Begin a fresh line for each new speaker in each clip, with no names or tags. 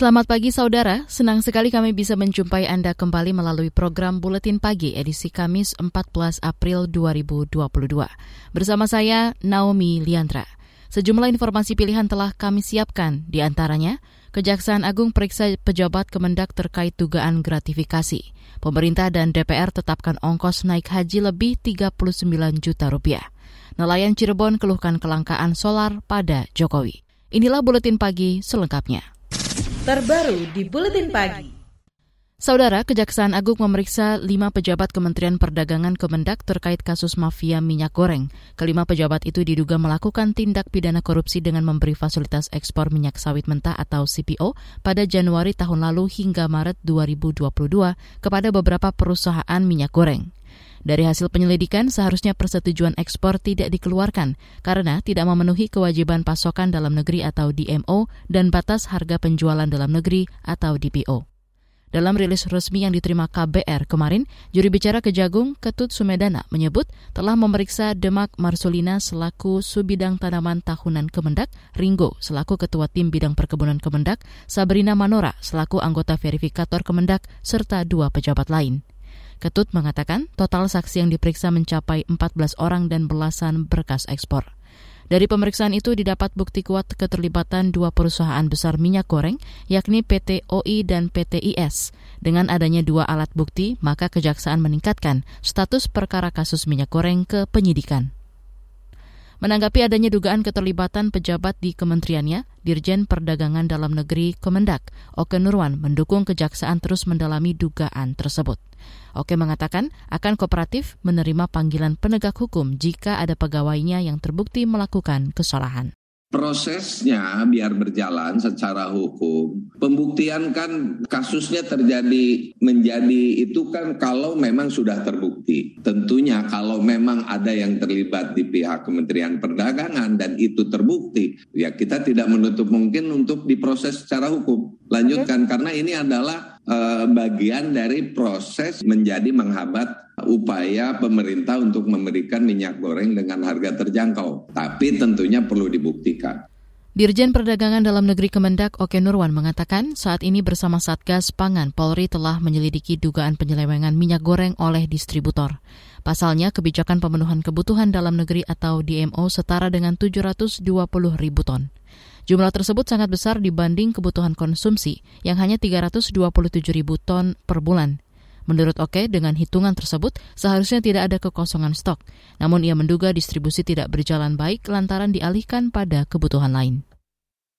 Selamat pagi saudara, senang sekali kami bisa menjumpai Anda kembali melalui program Buletin Pagi edisi Kamis 14 April 2022. Bersama saya, Naomi Liandra. Sejumlah informasi pilihan telah kami siapkan, di antaranya Kejaksaan Agung periksa pejabat Kemendak terkait dugaan gratifikasi. Pemerintah dan DPR tetapkan ongkos naik haji lebih 39 juta rupiah. Nelayan Cirebon keluhkan kelangkaan solar pada Jokowi. Inilah Buletin Pagi selengkapnya
terbaru di Buletin Pagi.
Saudara, Kejaksaan Agung memeriksa lima pejabat Kementerian Perdagangan Kemendak terkait kasus mafia minyak goreng. Kelima pejabat itu diduga melakukan tindak pidana korupsi dengan memberi fasilitas ekspor minyak sawit mentah atau CPO pada Januari tahun lalu hingga Maret 2022 kepada beberapa perusahaan minyak goreng. Dari hasil penyelidikan, seharusnya persetujuan ekspor tidak dikeluarkan karena tidak memenuhi kewajiban pasokan dalam negeri atau DMO dan batas harga penjualan dalam negeri atau DPO. Dalam rilis resmi yang diterima KBR kemarin, juri bicara Kejagung Ketut Sumedana menyebut telah memeriksa Demak Marsulina selaku Subidang Tanaman Tahunan Kemendak, Ringo selaku Ketua Tim Bidang Perkebunan Kemendak, Sabrina Manora selaku anggota verifikator Kemendak, serta dua pejabat lain. Ketut mengatakan total saksi yang diperiksa mencapai 14 orang dan belasan berkas ekspor. Dari pemeriksaan itu didapat bukti kuat keterlibatan dua perusahaan besar minyak goreng, yakni PT OI dan PT IS. Dengan adanya dua alat bukti, maka kejaksaan meningkatkan status perkara kasus minyak goreng ke penyidikan. Menanggapi adanya dugaan keterlibatan pejabat di kementeriannya, Dirjen Perdagangan Dalam Negeri Kemendak, Oke Nurwan, mendukung kejaksaan terus mendalami dugaan tersebut. Oke mengatakan akan kooperatif menerima panggilan penegak hukum jika ada pegawainya yang terbukti melakukan kesalahan
prosesnya biar berjalan secara hukum. Pembuktian kan kasusnya terjadi menjadi itu kan kalau memang sudah terbukti. Tentunya kalau memang ada yang terlibat di pihak Kementerian Perdagangan dan itu terbukti, ya kita tidak menutup mungkin untuk diproses secara hukum. Lanjutkan karena ini adalah uh, bagian dari proses menjadi menghambat upaya pemerintah untuk memberikan minyak goreng dengan harga terjangkau. Tapi tentunya perlu dibuktikan.
Dirjen Perdagangan Dalam Negeri Kemendak Oke Nurwan mengatakan saat ini bersama Satgas Pangan Polri telah menyelidiki dugaan penyelewengan minyak goreng oleh distributor. Pasalnya kebijakan pemenuhan kebutuhan dalam negeri atau DMO setara dengan 720 ribu ton. Jumlah tersebut sangat besar dibanding kebutuhan konsumsi yang hanya 327 ribu ton per bulan. Menurut Oke, dengan hitungan tersebut seharusnya tidak ada kekosongan stok. Namun ia menduga distribusi tidak berjalan baik lantaran dialihkan pada kebutuhan lain.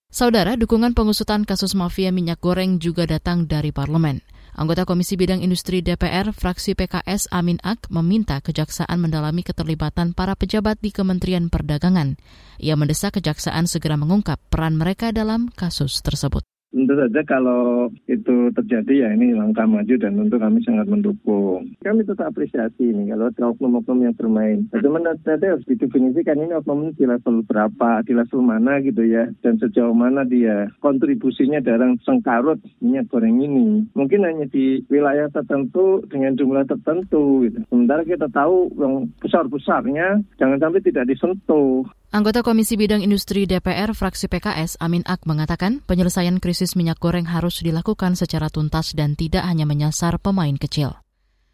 Saudara, dukungan pengusutan kasus mafia minyak goreng juga datang dari parlemen. Anggota Komisi Bidang Industri DPR, fraksi PKS Amin Ak, meminta kejaksaan mendalami keterlibatan para pejabat di Kementerian Perdagangan. Ia mendesak kejaksaan segera mengungkap peran mereka dalam kasus tersebut.
Tentu saja kalau itu terjadi ya ini langkah maju dan tentu kami sangat mendukung. Kami tetap apresiasi ini kalau ada oknum-oknum yang bermain. Nah, cuman nanti harus didefinisikan ini oknum di level berapa, di level mana gitu ya, dan sejauh mana dia kontribusinya dalam sengkarut minyak goreng ini. Mungkin hanya di wilayah tertentu dengan jumlah tertentu gitu. Sementara kita tahu yang besar-besarnya jangan sampai tidak disentuh.
Anggota Komisi Bidang Industri DPR fraksi PKS Amin Ak mengatakan penyelesaian krisis minyak goreng harus dilakukan secara tuntas dan tidak hanya menyasar pemain kecil.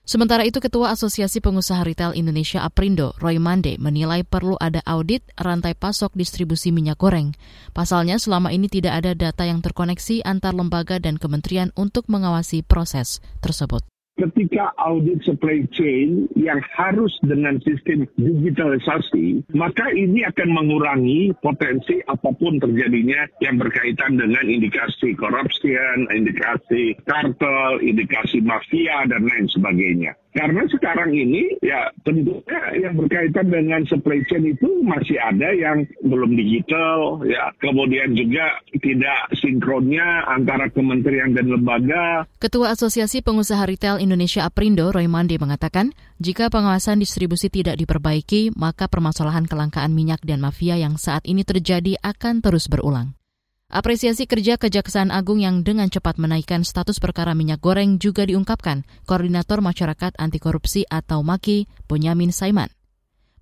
Sementara itu Ketua Asosiasi Pengusaha Retail Indonesia Aprindo, Roy Mande, menilai perlu ada audit rantai pasok distribusi minyak goreng. Pasalnya selama ini tidak ada data yang terkoneksi antar lembaga dan kementerian untuk mengawasi proses tersebut.
Ketika audit supply chain yang harus dengan sistem digitalisasi, maka ini akan mengurangi potensi apa pun terjadinya yang berkaitan dengan indikasi corruption, indikasi kartel, indikasi mafia, dan lain sebagainya. Karena sekarang ini ya tentunya yang berkaitan dengan supply chain itu masih ada yang belum digital, ya kemudian juga tidak sinkronnya antara kementerian dan lembaga.
Ketua Asosiasi Pengusaha Retail Indonesia Aprindo, Roy Mandi mengatakan, jika pengawasan distribusi tidak diperbaiki, maka permasalahan kelangkaan minyak dan mafia yang saat ini terjadi akan terus berulang. Apresiasi kerja Kejaksaan Agung yang dengan cepat menaikkan status perkara minyak goreng juga diungkapkan Koordinator Masyarakat Anti Korupsi atau MAKI, Bonyamin Saiman.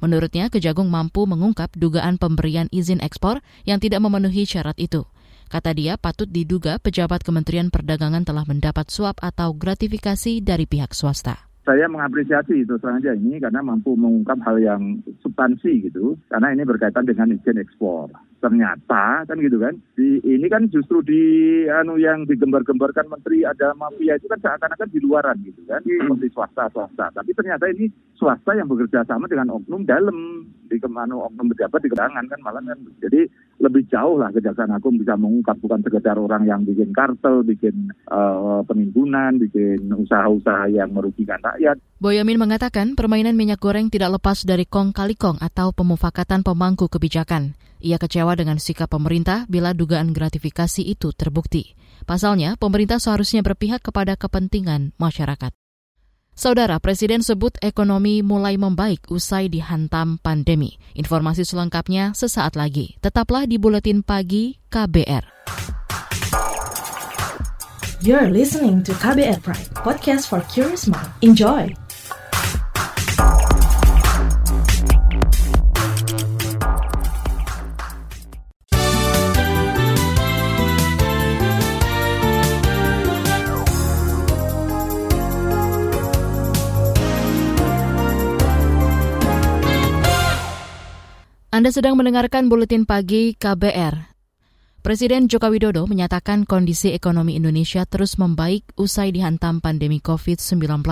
Menurutnya, Kejagung mampu mengungkap dugaan pemberian izin ekspor yang tidak memenuhi syarat itu. Kata dia, patut diduga pejabat Kementerian Perdagangan telah mendapat suap atau gratifikasi dari pihak swasta
saya mengapresiasi itu saja ini karena mampu mengungkap hal yang substansi gitu karena ini berkaitan dengan izin ekspor ternyata kan gitu kan di, ini kan justru di anu yang digembar-gembarkan menteri ada mafia itu kan seakan-akan di luaran gitu kan hmm. seperti swasta swasta tapi ternyata ini swasta yang bekerja sama dengan oknum dalam di ke mana oknum pejabat di kedangan kan malah kan jadi lebih jauh lah Kejaksaan Agung bisa mengungkap bukan sekedar orang yang bikin kartel, bikin uh, penimbunan, bikin usaha-usaha yang merugikan rakyat.
Boyamin mengatakan permainan minyak goreng tidak lepas dari kong kali kong atau pemufakatan pemangku kebijakan. Ia kecewa dengan sikap pemerintah bila dugaan gratifikasi itu terbukti. Pasalnya, pemerintah seharusnya berpihak kepada kepentingan masyarakat. Saudara Presiden sebut ekonomi mulai membaik usai dihantam pandemi. Informasi selengkapnya sesaat lagi. Tetaplah di Buletin Pagi KBR.
You're listening to KBR Pride, podcast for curious mind. Enjoy!
Anda sedang mendengarkan buletin pagi KBR. Presiden Joko Widodo menyatakan kondisi ekonomi Indonesia terus membaik usai dihantam pandemi COVID-19.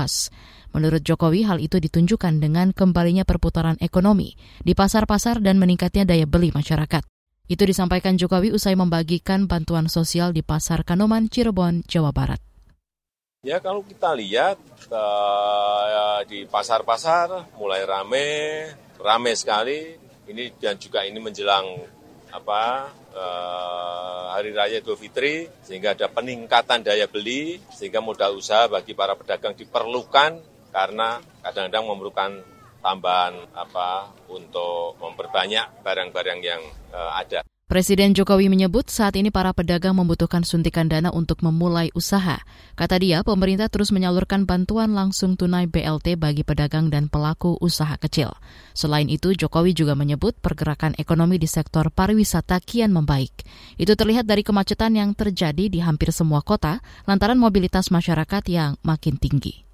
Menurut Jokowi, hal itu ditunjukkan dengan kembalinya perputaran ekonomi di pasar-pasar dan meningkatnya daya beli masyarakat. Itu disampaikan Jokowi usai membagikan bantuan sosial di Pasar Kanoman, Cirebon, Jawa Barat.
Ya kalau kita lihat uh, di pasar-pasar mulai rame, rame sekali, ini dan juga ini menjelang apa uh, hari raya Idul Fitri sehingga ada peningkatan daya beli sehingga modal usaha bagi para pedagang diperlukan karena kadang-kadang memerlukan tambahan apa untuk memperbanyak barang-barang yang uh, ada.
Presiden Jokowi menyebut saat ini para pedagang membutuhkan suntikan dana untuk memulai usaha. Kata dia, pemerintah terus menyalurkan bantuan langsung tunai BLT bagi pedagang dan pelaku usaha kecil. Selain itu, Jokowi juga menyebut pergerakan ekonomi di sektor pariwisata kian membaik. Itu terlihat dari kemacetan yang terjadi di hampir semua kota lantaran mobilitas masyarakat yang makin tinggi.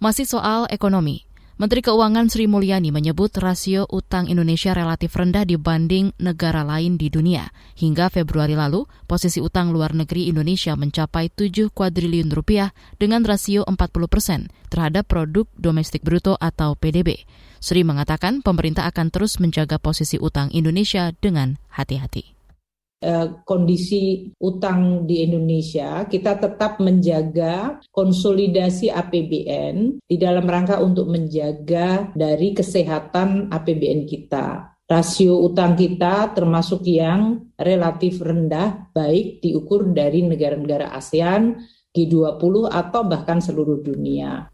Masih soal ekonomi, Menteri Keuangan Sri Mulyani menyebut rasio utang Indonesia relatif rendah dibanding negara lain di dunia. Hingga Februari lalu, posisi utang luar negeri Indonesia mencapai 7 kuadriliun rupiah dengan rasio 40 persen terhadap produk domestik bruto atau PDB. Sri mengatakan pemerintah akan terus menjaga posisi utang Indonesia dengan hati-hati.
Eh, kondisi utang di Indonesia, kita tetap menjaga konsolidasi APBN di dalam rangka untuk menjaga dari kesehatan APBN kita. Rasio utang kita termasuk yang relatif rendah, baik diukur dari negara-negara ASEAN, G20 atau bahkan seluruh dunia.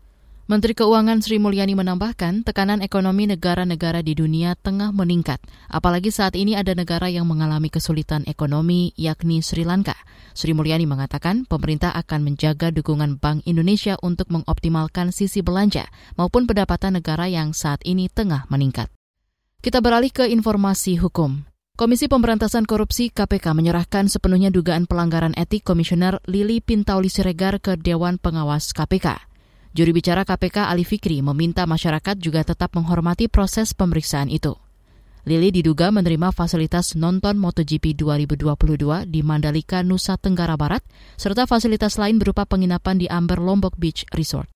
Menteri Keuangan Sri Mulyani menambahkan tekanan ekonomi negara-negara di dunia tengah meningkat, apalagi saat ini ada negara yang mengalami kesulitan ekonomi, yakni Sri Lanka. Sri Mulyani mengatakan pemerintah akan menjaga dukungan Bank Indonesia untuk mengoptimalkan sisi belanja maupun pendapatan negara yang saat ini tengah meningkat. Kita beralih ke informasi hukum. Komisi Pemberantasan Korupsi KPK menyerahkan sepenuhnya dugaan pelanggaran etik Komisioner Lili Pintauli Siregar ke Dewan Pengawas KPK. Juri bicara KPK Ali Fikri meminta masyarakat juga tetap menghormati proses pemeriksaan itu. Lili diduga menerima fasilitas nonton MotoGP 2022 di Mandalika, Nusa Tenggara Barat, serta fasilitas lain berupa penginapan di Amber Lombok Beach Resort.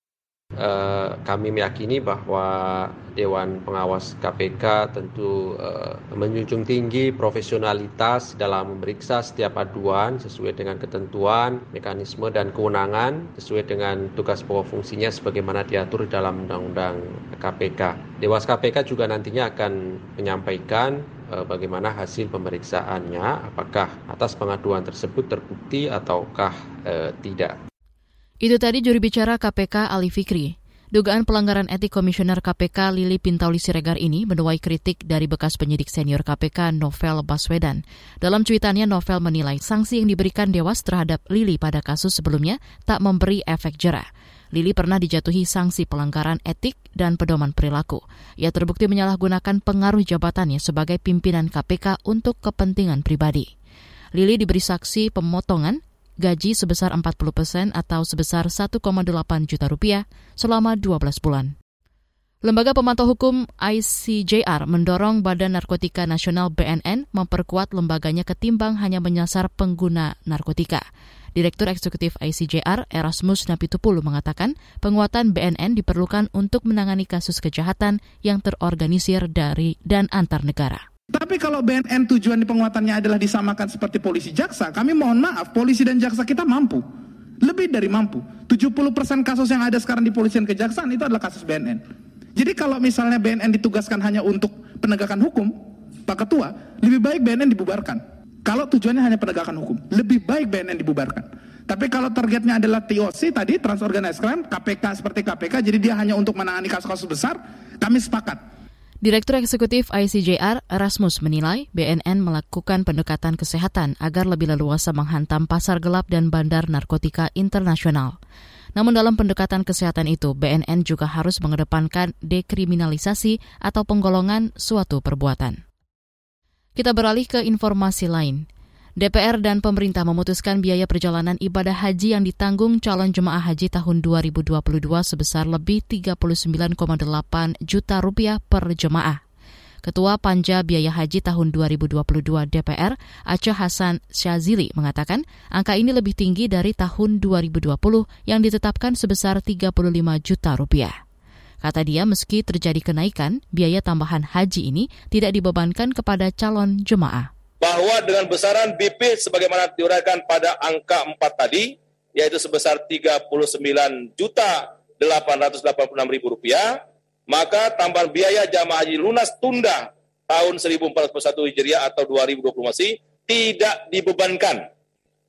Uh, kami meyakini bahwa Dewan Pengawas KPK tentu uh, menjunjung tinggi profesionalitas dalam memeriksa setiap aduan sesuai dengan ketentuan, mekanisme, dan kewenangan sesuai dengan tugas pokok fungsinya sebagaimana diatur dalam Undang-Undang KPK. Dewas KPK juga nantinya akan menyampaikan uh, bagaimana hasil pemeriksaannya, apakah atas pengaduan tersebut terbukti ataukah tidak.
Itu tadi juri bicara KPK Ali Fikri. Dugaan pelanggaran etik Komisioner KPK Lili Pintauli Siregar ini menuai kritik dari bekas penyidik senior KPK Novel Baswedan. Dalam cuitannya, Novel menilai sanksi yang diberikan Dewas terhadap Lili pada kasus sebelumnya tak memberi efek jerah. Lili pernah dijatuhi sanksi pelanggaran etik dan pedoman perilaku. Ia terbukti menyalahgunakan pengaruh jabatannya sebagai pimpinan KPK untuk kepentingan pribadi. Lili diberi saksi pemotongan gaji sebesar 40 persen atau sebesar 1,8 juta rupiah selama 12 bulan. Lembaga Pemantau Hukum ICJR mendorong Badan Narkotika Nasional BNN memperkuat lembaganya ketimbang hanya menyasar pengguna narkotika. Direktur Eksekutif ICJR Erasmus Napitupulu mengatakan penguatan BNN diperlukan untuk menangani kasus kejahatan yang terorganisir dari dan antar negara.
Tapi kalau BNN tujuan di penguatannya adalah disamakan seperti polisi jaksa, kami mohon maaf, polisi dan jaksa kita mampu. Lebih dari mampu. 70% kasus yang ada sekarang di polisi dan kejaksaan itu adalah kasus BNN. Jadi kalau misalnya BNN ditugaskan hanya untuk penegakan hukum, Pak Ketua, lebih baik BNN dibubarkan. Kalau tujuannya hanya penegakan hukum, lebih baik BNN dibubarkan. Tapi kalau targetnya adalah TOC tadi, Transorganized Crime, KPK seperti KPK, jadi dia hanya untuk menangani kasus-kasus besar, kami sepakat.
Direktur Eksekutif ICJR Erasmus menilai BNN melakukan pendekatan kesehatan agar lebih leluasa menghantam pasar gelap dan bandar narkotika internasional. Namun dalam pendekatan kesehatan itu, BNN juga harus mengedepankan dekriminalisasi atau penggolongan suatu perbuatan. Kita beralih ke informasi lain. DPR dan pemerintah memutuskan biaya perjalanan ibadah haji yang ditanggung calon jemaah haji tahun 2022 sebesar lebih 39,8 juta rupiah per jemaah. Ketua Panja Biaya Haji tahun 2022 DPR, Aceh Hasan Syazili, mengatakan angka ini lebih tinggi dari tahun 2020 yang ditetapkan sebesar 35 juta rupiah. Kata dia, meski terjadi kenaikan, biaya tambahan haji ini tidak dibebankan kepada calon jemaah
bahwa dengan besaran BP sebagaimana diuraikan pada angka 4 tadi, yaitu sebesar 39 juta 886 ribu rupiah, maka tambahan biaya jamaah haji lunas tunda tahun 1441 Hijriah atau 2020 masih tidak dibebankan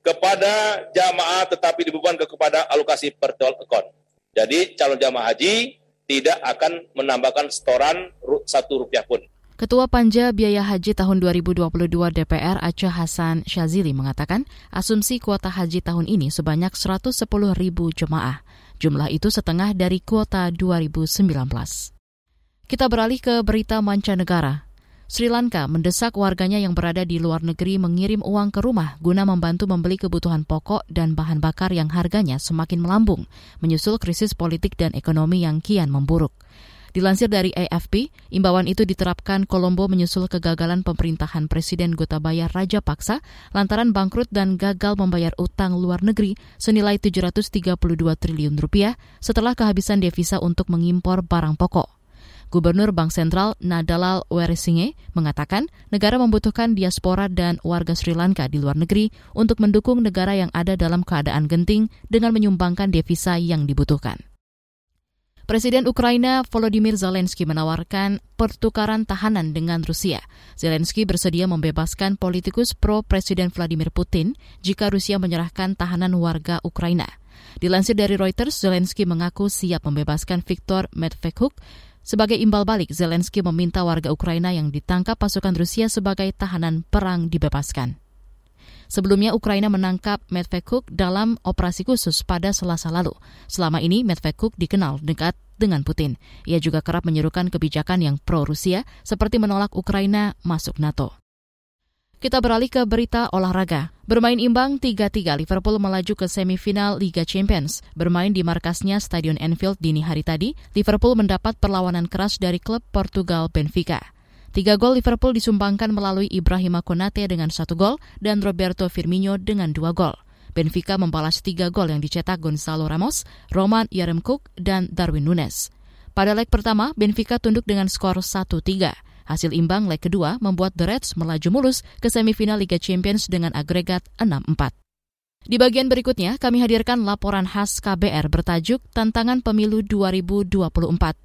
kepada jamaah tetapi dibebankan kepada alokasi per account. Jadi calon jamaah haji tidak akan menambahkan setoran satu rupiah pun.
Ketua Panja Biaya Haji tahun 2022 DPR Aceh Hasan Syazili mengatakan asumsi kuota haji tahun ini sebanyak 110 ribu jemaah. Jumlah itu setengah dari kuota 2019. Kita beralih ke berita mancanegara. Sri Lanka mendesak warganya yang berada di luar negeri mengirim uang ke rumah guna membantu membeli kebutuhan pokok dan bahan bakar yang harganya semakin melambung, menyusul krisis politik dan ekonomi yang kian memburuk. Dilansir dari AFP, imbauan itu diterapkan Kolombo menyusul kegagalan pemerintahan Presiden Gotabaya Raja Paksa lantaran bangkrut dan gagal membayar utang luar negeri senilai 732 triliun rupiah setelah kehabisan devisa untuk mengimpor barang pokok. Gubernur Bank Sentral Nadalal Weresinge mengatakan negara membutuhkan diaspora dan warga Sri Lanka di luar negeri untuk mendukung negara yang ada dalam keadaan genting dengan menyumbangkan devisa yang dibutuhkan. Presiden Ukraina Volodymyr Zelensky menawarkan pertukaran tahanan dengan Rusia. Zelensky bersedia membebaskan politikus pro-Presiden Vladimir Putin jika Rusia menyerahkan tahanan warga Ukraina. Dilansir dari Reuters, Zelensky mengaku siap membebaskan Viktor Medvedchuk. Sebagai imbal balik, Zelensky meminta warga Ukraina yang ditangkap pasukan Rusia sebagai tahanan perang dibebaskan. Sebelumnya Ukraina menangkap Medvedchuk dalam operasi khusus pada Selasa lalu. Selama ini Medvedchuk dikenal dekat dengan Putin. Ia juga kerap menyerukan kebijakan yang pro-Rusia seperti menolak Ukraina masuk NATO. Kita beralih ke berita olahraga. Bermain imbang 3-3, Liverpool melaju ke semifinal Liga Champions. Bermain di markasnya Stadion Anfield dini hari tadi, Liverpool mendapat perlawanan keras dari klub Portugal Benfica. Tiga gol Liverpool disumbangkan melalui Ibrahima Konate dengan satu gol dan Roberto Firmino dengan dua gol. Benfica membalas tiga gol yang dicetak Gonzalo Ramos, Roman Yaremchuk, dan Darwin Nunes. Pada leg pertama, Benfica tunduk dengan skor 1-3. Hasil imbang leg kedua membuat The Reds melaju mulus ke semifinal Liga Champions dengan agregat 6-4. Di bagian berikutnya, kami hadirkan laporan khas KBR bertajuk Tantangan Pemilu 2024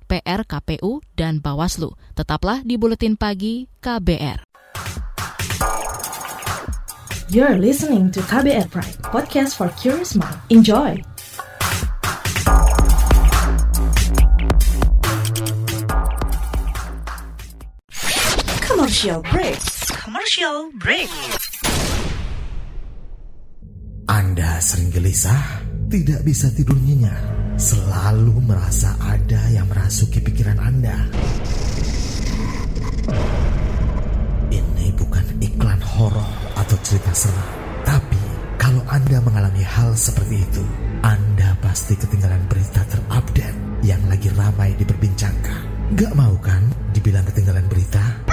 PR KPU dan Bawaslu. Tetaplah di Buletin Pagi KBR.
You're listening to KBR Pride, podcast for curious mind. Enjoy! Commercial break. Commercial break.
Anda sering gelisah, tidak bisa tidur nyenyak, selalu merasa ada yang merasuki pikiran Anda. Ini bukan iklan horor atau cerita seram, tapi kalau Anda mengalami hal seperti itu, Anda pasti ketinggalan berita terupdate yang lagi ramai diperbincangkan. Gak mau kan dibilang ketinggalan berita?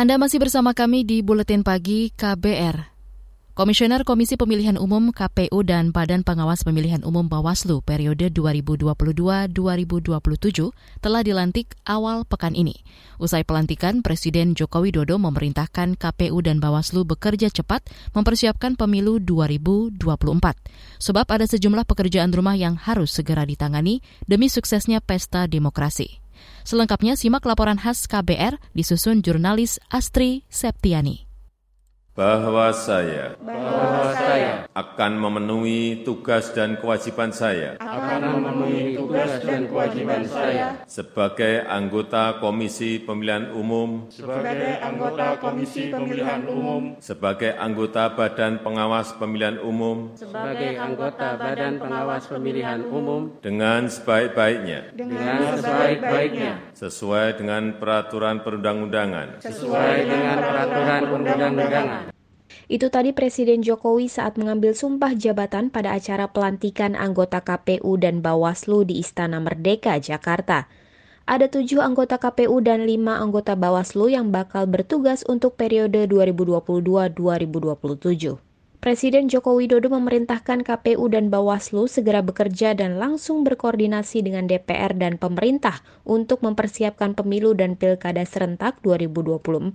Anda masih bersama kami di Buletin Pagi KBR. Komisioner Komisi Pemilihan Umum KPU dan Badan Pengawas Pemilihan Umum Bawaslu periode 2022-2027 telah dilantik awal pekan ini. Usai pelantikan, Presiden Joko Widodo memerintahkan KPU dan Bawaslu bekerja cepat mempersiapkan pemilu 2024. Sebab ada sejumlah pekerjaan rumah yang harus segera ditangani demi suksesnya pesta demokrasi. Selengkapnya simak laporan khas KBR disusun jurnalis Astri Septiani
bahwa saya, bahwa saya akan memenuhi tugas dan kewajiban saya.
Akan memenuhi tugas dan kewajiban saya.
Sebagai anggota Komisi Pemilihan Umum.
Sebagai anggota Komisi Pemilihan Umum.
Sebagai anggota Badan Pengawas Pemilihan Umum.
Sebagai anggota Badan Pengawas Pemilihan Umum.
Dengan sebaik-baiknya.
Dengan sebaik-baiknya.
Sesuai dengan peraturan perundang-undangan.
Sesuai dengan peraturan perundang-undangan
itu tadi Presiden Jokowi saat mengambil sumpah jabatan pada acara pelantikan anggota KPU dan Bawaslu di Istana Merdeka, Jakarta. Ada tujuh anggota KPU dan lima anggota Bawaslu yang bakal bertugas untuk periode 2022-2027. Presiden Joko Widodo memerintahkan KPU dan Bawaslu segera bekerja dan langsung berkoordinasi dengan DPR dan pemerintah untuk mempersiapkan pemilu dan pilkada serentak 2024.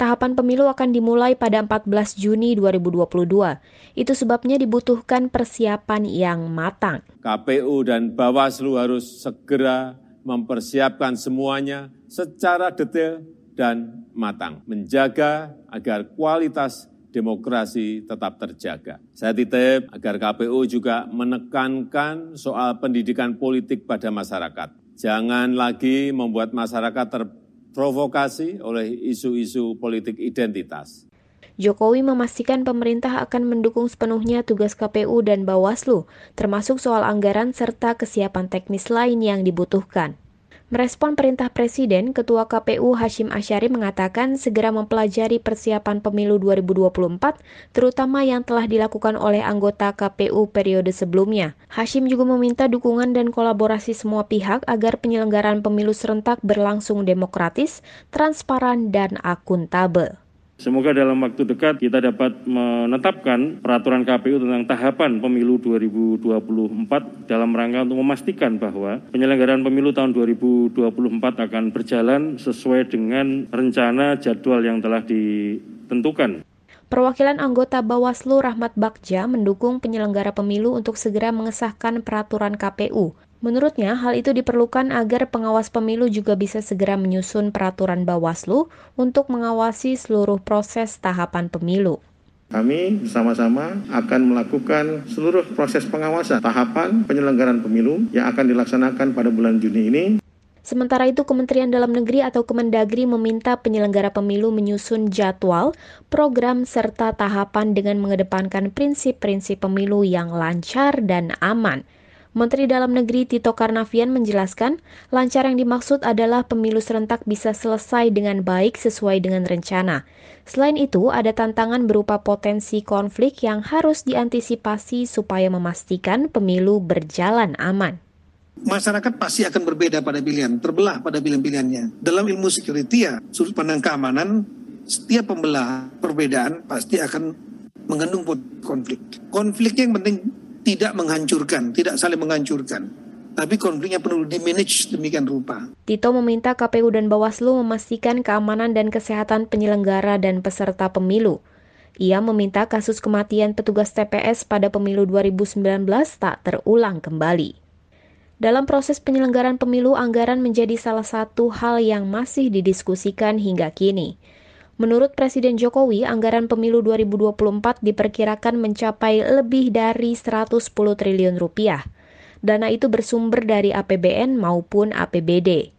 Tahapan pemilu akan dimulai pada 14 Juni 2022. Itu sebabnya dibutuhkan persiapan yang matang.
KPU dan Bawaslu harus segera mempersiapkan semuanya secara detail dan matang, menjaga agar kualitas demokrasi tetap terjaga. Saya titip agar KPU juga menekankan soal pendidikan politik pada masyarakat. Jangan lagi membuat masyarakat terprovokasi oleh isu-isu politik identitas.
Jokowi memastikan pemerintah akan mendukung sepenuhnya tugas KPU dan Bawaslu, termasuk soal anggaran serta kesiapan teknis lain yang dibutuhkan. Merespon perintah Presiden, Ketua KPU Hashim Asyari mengatakan segera mempelajari persiapan pemilu 2024, terutama yang telah dilakukan oleh anggota KPU periode sebelumnya. Hashim juga meminta dukungan dan kolaborasi semua pihak agar penyelenggaraan pemilu serentak berlangsung demokratis, transparan, dan akuntabel.
Semoga dalam waktu dekat kita dapat menetapkan peraturan KPU tentang tahapan pemilu 2024 dalam rangka untuk memastikan bahwa penyelenggaraan pemilu tahun 2024 akan berjalan sesuai dengan rencana jadwal yang telah ditentukan.
Perwakilan anggota Bawaslu Rahmat Bagja mendukung penyelenggara pemilu untuk segera mengesahkan peraturan KPU. Menurutnya, hal itu diperlukan agar pengawas pemilu juga bisa segera menyusun peraturan Bawaslu untuk mengawasi seluruh proses tahapan pemilu.
Kami bersama-sama akan melakukan seluruh proses pengawasan tahapan penyelenggaraan pemilu yang akan dilaksanakan pada bulan Juni ini.
Sementara itu, Kementerian Dalam Negeri atau Kemendagri meminta penyelenggara pemilu menyusun jadwal, program, serta tahapan dengan mengedepankan prinsip-prinsip pemilu yang lancar dan aman. Menteri Dalam Negeri Tito Karnavian menjelaskan, lancar yang dimaksud adalah pemilu serentak bisa selesai dengan baik sesuai dengan rencana. Selain itu, ada tantangan berupa potensi konflik yang harus diantisipasi supaya memastikan pemilu berjalan aman
masyarakat pasti akan berbeda pada pilihan, terbelah pada pilihan-pilihannya. Dalam ilmu security ya, sudut pandang keamanan, setiap pembelah perbedaan pasti akan mengandung konflik. Konfliknya yang penting tidak menghancurkan, tidak saling menghancurkan. Tapi konfliknya perlu di-manage demikian rupa.
Tito meminta KPU dan Bawaslu memastikan keamanan dan kesehatan penyelenggara dan peserta pemilu. Ia meminta kasus kematian petugas TPS pada pemilu 2019 tak terulang kembali. Dalam proses penyelenggaraan pemilu, anggaran menjadi salah satu hal yang masih didiskusikan hingga kini. Menurut Presiden Jokowi, anggaran pemilu 2024 diperkirakan mencapai lebih dari 110 triliun rupiah. Dana itu bersumber dari APBN maupun APBD.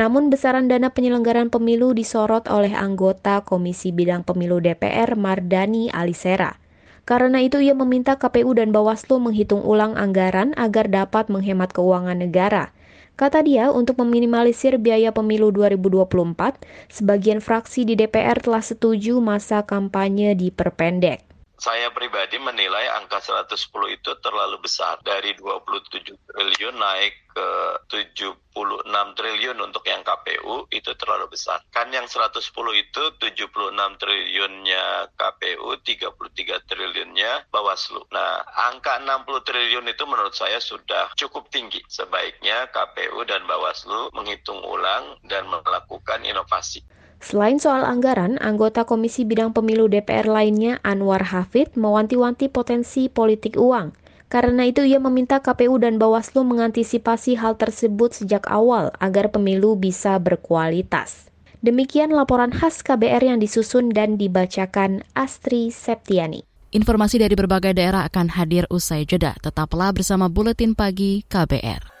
Namun besaran dana penyelenggaraan pemilu disorot oleh anggota Komisi Bidang Pemilu DPR Mardani Alisera. Karena itu ia meminta KPU dan Bawaslu menghitung ulang anggaran agar dapat menghemat keuangan negara. Kata dia, untuk meminimalisir biaya pemilu 2024, sebagian fraksi di DPR telah setuju masa kampanye diperpendek
saya pribadi menilai angka 110 itu terlalu besar. Dari 27 triliun naik ke 76 triliun untuk yang KPU itu terlalu besar. Kan yang 110 itu 76 triliunnya KPU, 33 triliunnya Bawaslu. Nah, angka 60 triliun itu menurut saya sudah cukup tinggi. Sebaiknya KPU dan Bawaslu menghitung ulang dan melakukan inovasi.
Selain soal anggaran, anggota Komisi Bidang Pemilu DPR lainnya Anwar Hafid mewanti-wanti potensi politik uang. Karena itu ia meminta KPU dan Bawaslu mengantisipasi hal tersebut sejak awal agar pemilu bisa berkualitas. Demikian laporan khas KBR yang disusun dan dibacakan Astri Septiani.
Informasi dari berbagai daerah akan hadir usai jeda. Tetaplah bersama Buletin Pagi KBR.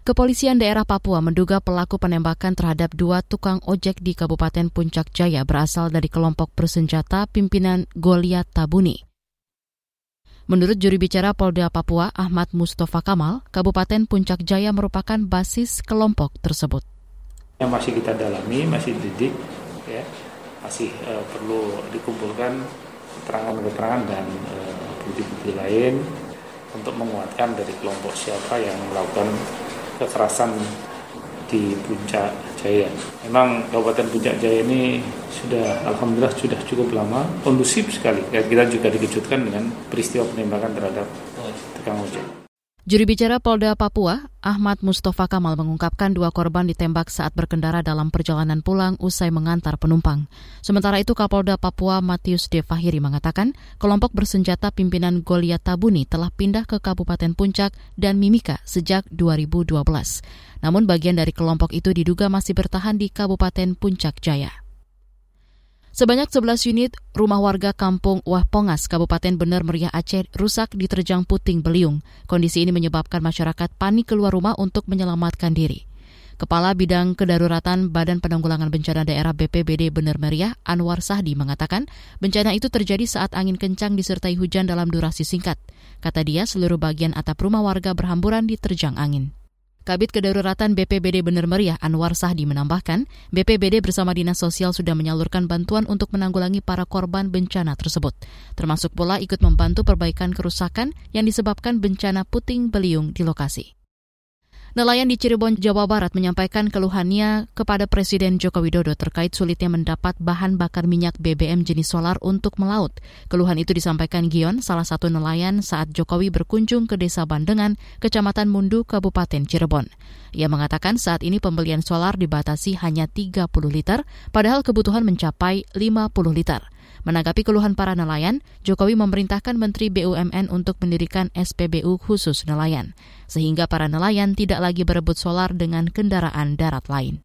Kepolisian daerah Papua menduga pelaku penembakan terhadap dua tukang ojek di Kabupaten Puncak Jaya berasal dari kelompok bersenjata pimpinan Goliat Tabuni. Menurut juri bicara Polda Papua Ahmad Mustafa Kamal, Kabupaten Puncak Jaya merupakan basis kelompok tersebut.
Yang masih kita dalami, masih didik, ya, masih uh, perlu dikumpulkan keterangan-keterangan dan uh, bukti-bukti lain untuk menguatkan dari kelompok siapa yang melakukan kekerasan di Puncak Jaya. Memang Kabupaten Puncak Jaya ini sudah alhamdulillah sudah cukup lama kondusif sekali. Kita juga dikejutkan dengan peristiwa penembakan terhadap tukang ojek.
Juri bicara Polda Papua, Ahmad Mustafa Kamal mengungkapkan dua korban ditembak saat berkendara dalam perjalanan pulang usai mengantar penumpang. Sementara itu Kapolda Papua Matius De Fahiri mengatakan kelompok bersenjata pimpinan Goliat Tabuni telah pindah ke Kabupaten Puncak dan Mimika sejak 2012. Namun bagian dari kelompok itu diduga masih bertahan di Kabupaten Puncak Jaya. Sebanyak 11 unit rumah warga kampung Wah Pongas, Kabupaten Bener Meriah Aceh rusak diterjang puting beliung. Kondisi ini menyebabkan masyarakat panik keluar rumah untuk menyelamatkan diri. Kepala Bidang Kedaruratan Badan Penanggulangan Bencana Daerah BPBD Bener Meriah, Anwar Sahdi mengatakan, bencana itu terjadi saat angin kencang disertai hujan dalam durasi singkat. Kata dia, seluruh bagian atap rumah warga berhamburan diterjang angin. Kabit Kedaruratan BPBD Bener Meriah Anwar Sahdi menambahkan, BPBD bersama Dinas Sosial sudah menyalurkan bantuan untuk menanggulangi para korban bencana tersebut, termasuk pula ikut membantu perbaikan kerusakan yang disebabkan bencana puting beliung di lokasi. Nelayan di Cirebon, Jawa Barat menyampaikan keluhannya kepada Presiden Joko Widodo terkait sulitnya mendapat bahan bakar minyak BBM jenis solar untuk melaut. Keluhan itu disampaikan Gion, salah satu nelayan saat Jokowi berkunjung ke Desa Bandengan, Kecamatan Mundu, Kabupaten Cirebon. Ia mengatakan saat ini pembelian solar dibatasi hanya 30 liter, padahal kebutuhan mencapai 50 liter. Menanggapi keluhan para nelayan, Jokowi memerintahkan Menteri BUMN untuk mendirikan SPBU khusus nelayan, sehingga para nelayan tidak lagi berebut solar dengan kendaraan darat lain.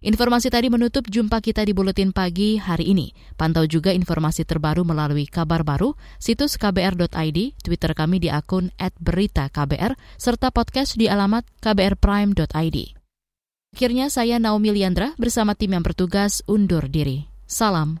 Informasi tadi menutup jumpa kita di Buletin Pagi hari ini. Pantau juga informasi terbaru melalui kabar baru, situs kbr.id, Twitter kami di akun @beritaKBR, serta podcast di alamat kbrprime.id. Akhirnya saya Naomi Liandra bersama tim yang bertugas undur diri. Salam.